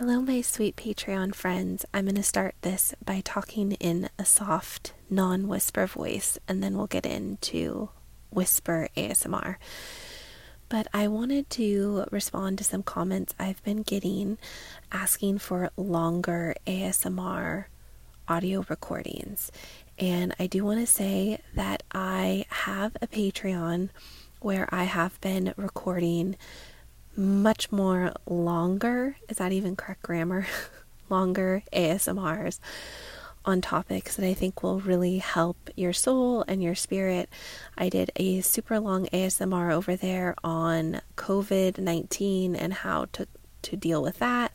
Hello, my sweet Patreon friends. I'm going to start this by talking in a soft, non whisper voice, and then we'll get into whisper ASMR. But I wanted to respond to some comments I've been getting asking for longer ASMR audio recordings. And I do want to say that I have a Patreon where I have been recording much more longer, is that even correct grammar? longer ASMRs on topics that I think will really help your soul and your spirit. I did a super long ASMR over there on COVID 19 and how to, to deal with that.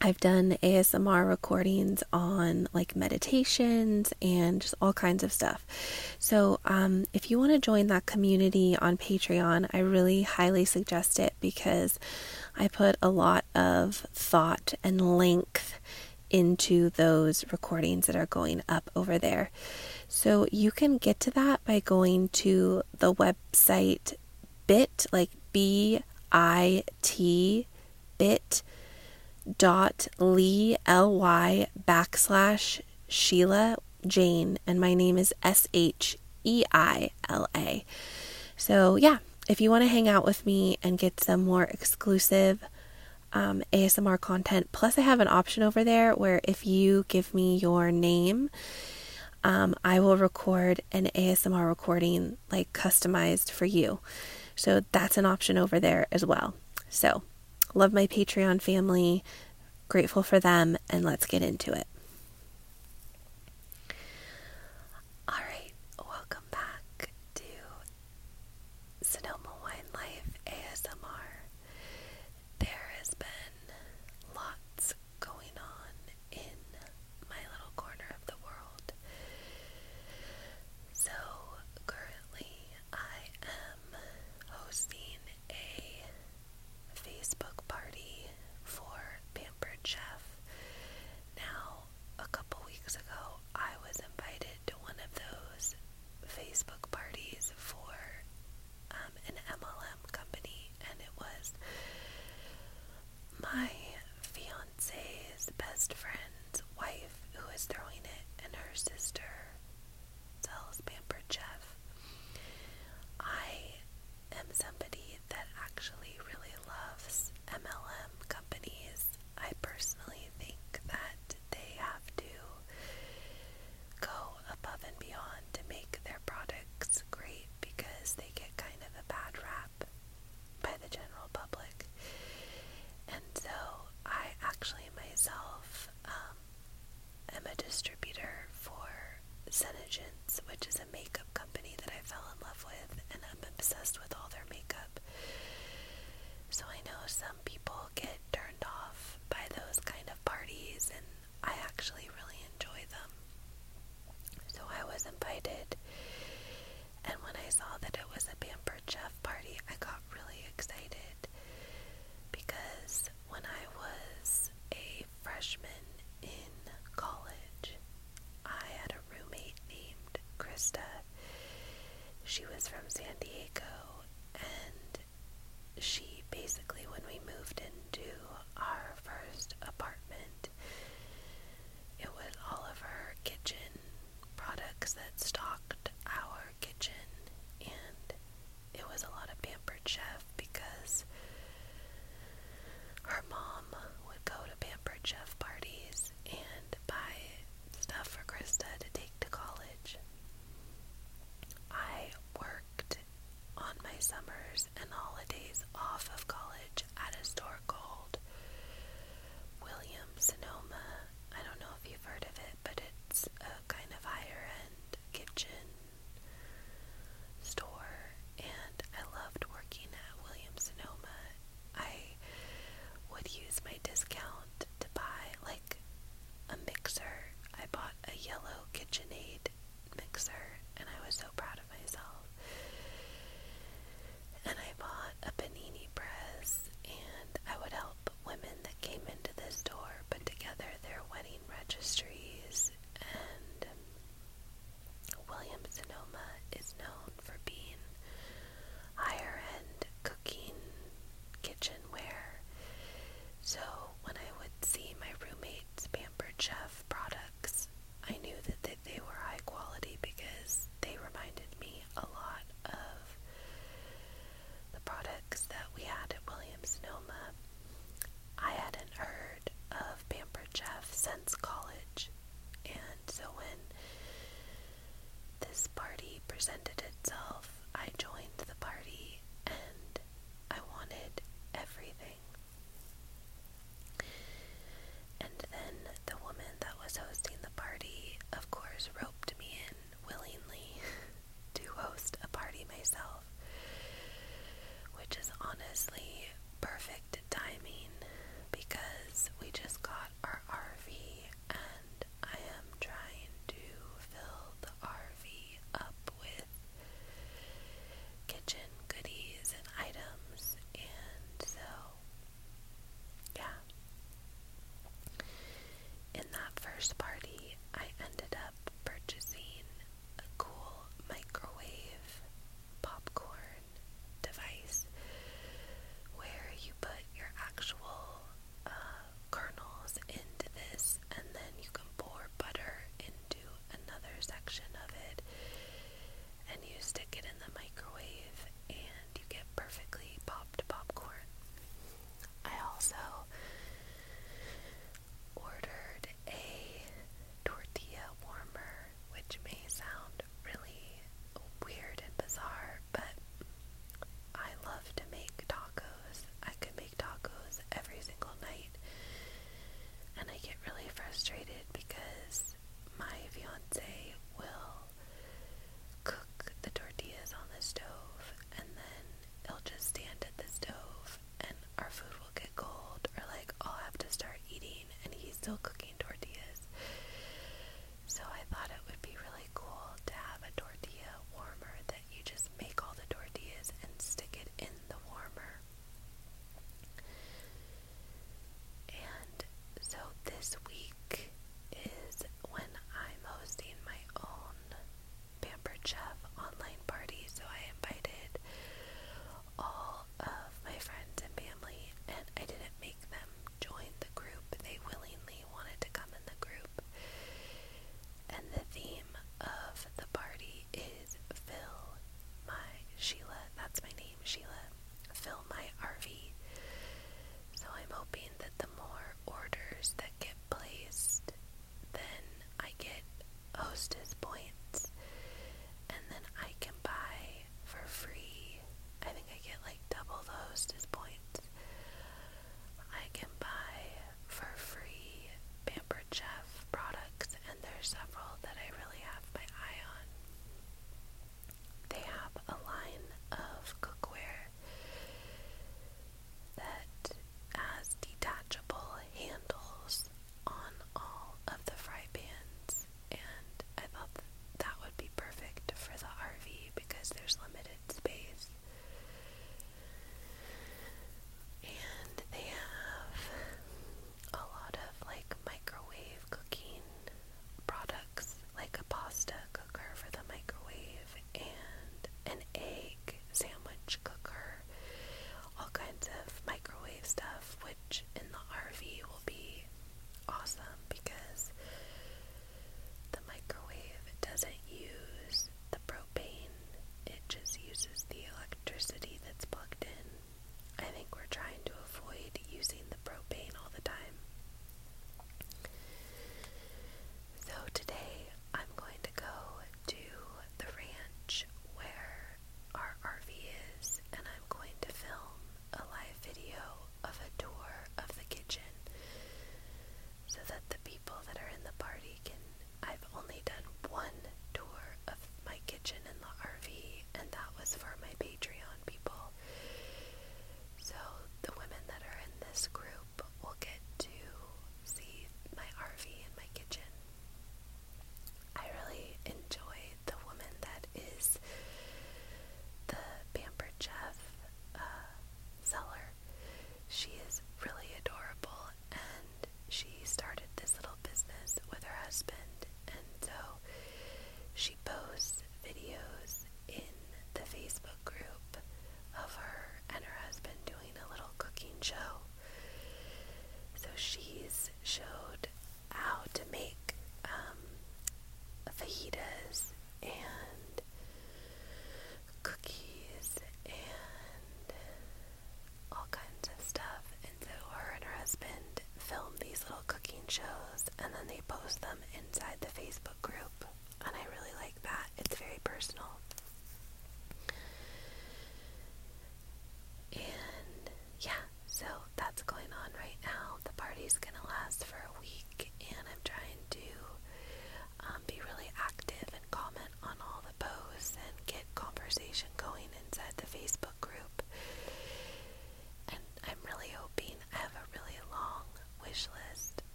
I've done ASMR recordings on like meditations and just all kinds of stuff. So, um, if you want to join that community on Patreon, I really highly suggest it because I put a lot of thought and length into those recordings that are going up over there. So, you can get to that by going to the website bit, like B I T bit dot lee ly backslash Sheila Jane, and my name is S H E I L A. So yeah, if you want to hang out with me and get some more exclusive um, ASMR content, plus I have an option over there where if you give me your name, um, I will record an ASMR recording like customized for you. So that's an option over there as well. So Love my Patreon family. Grateful for them, and let's get into it.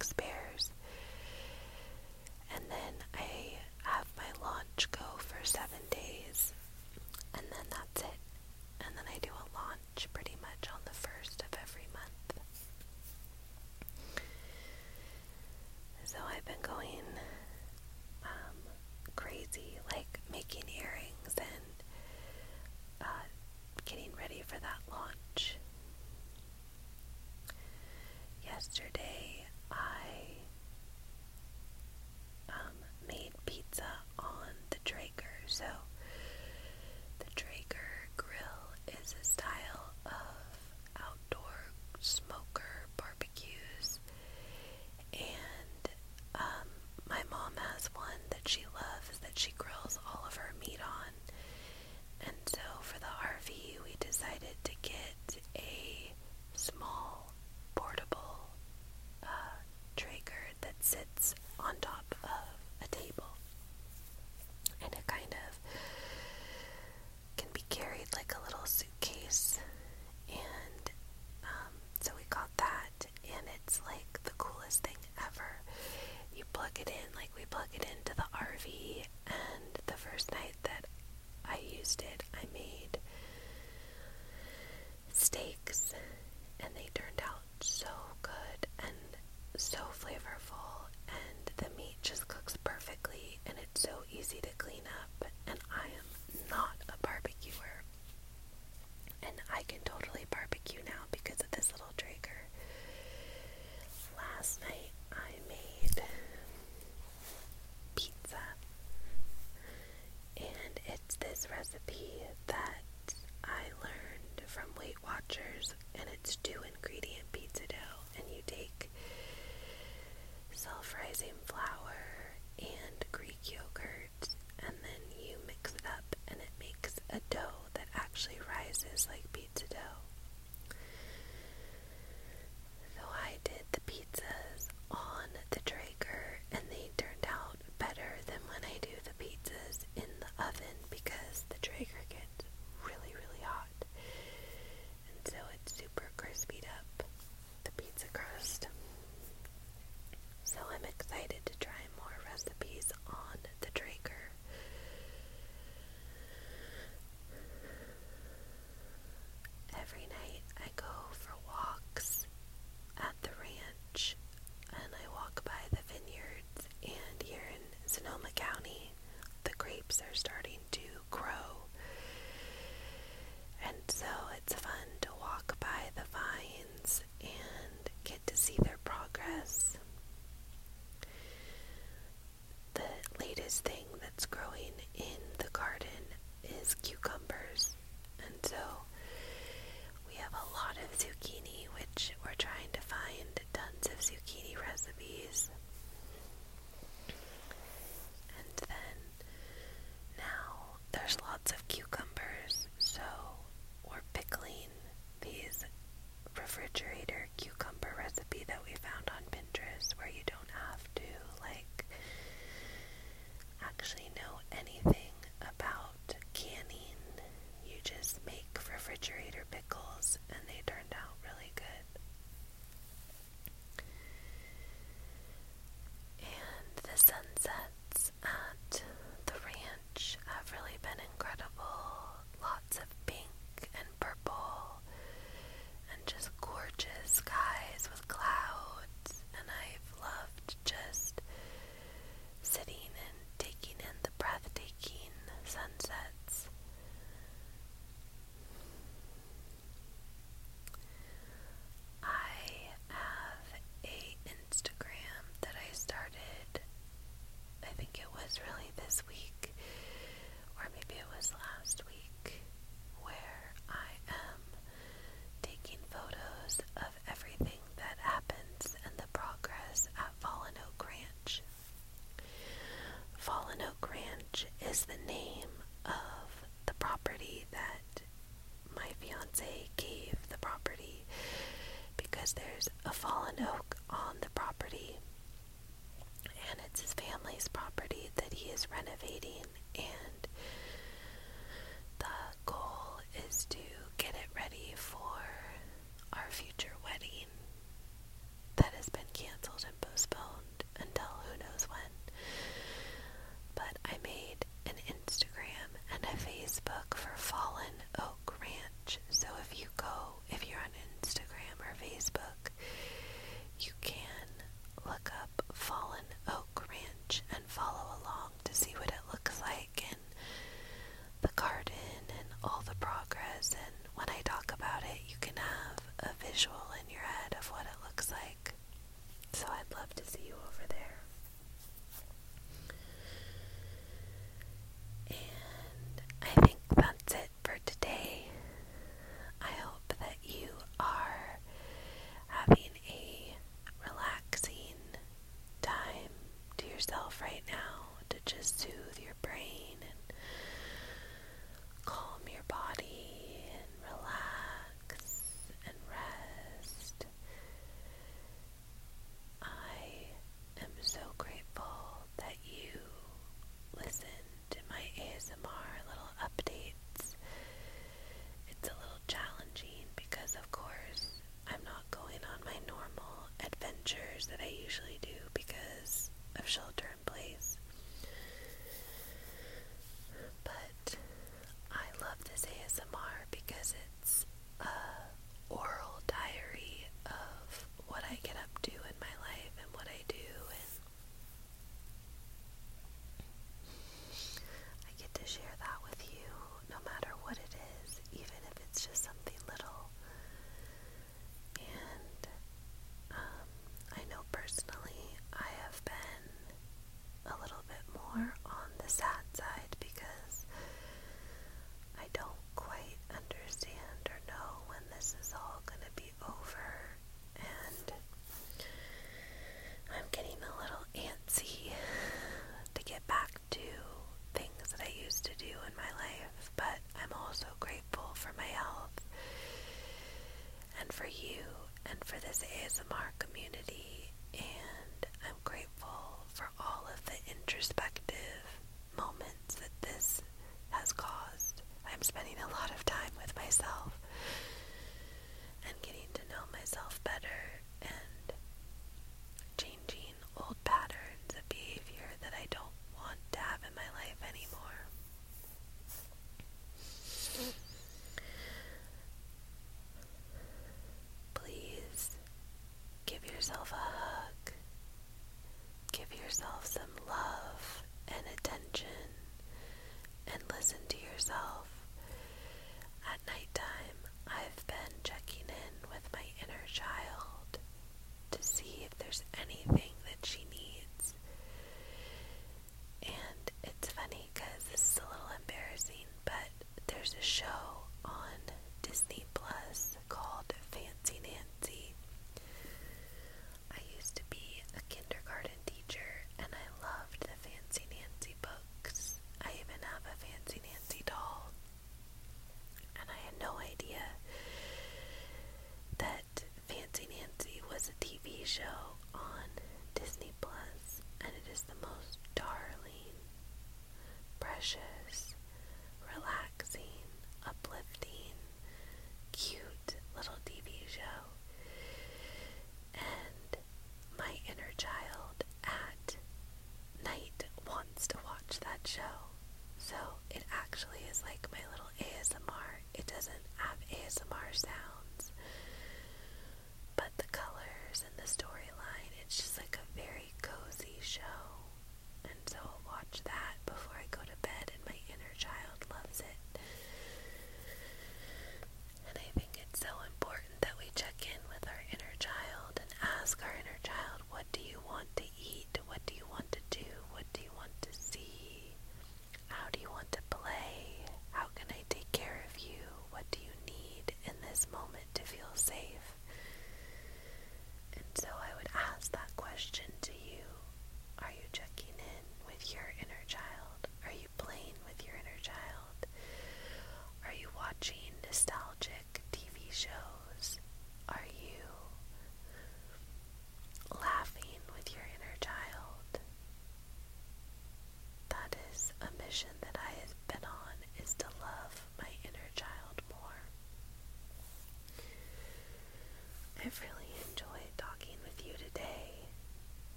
Or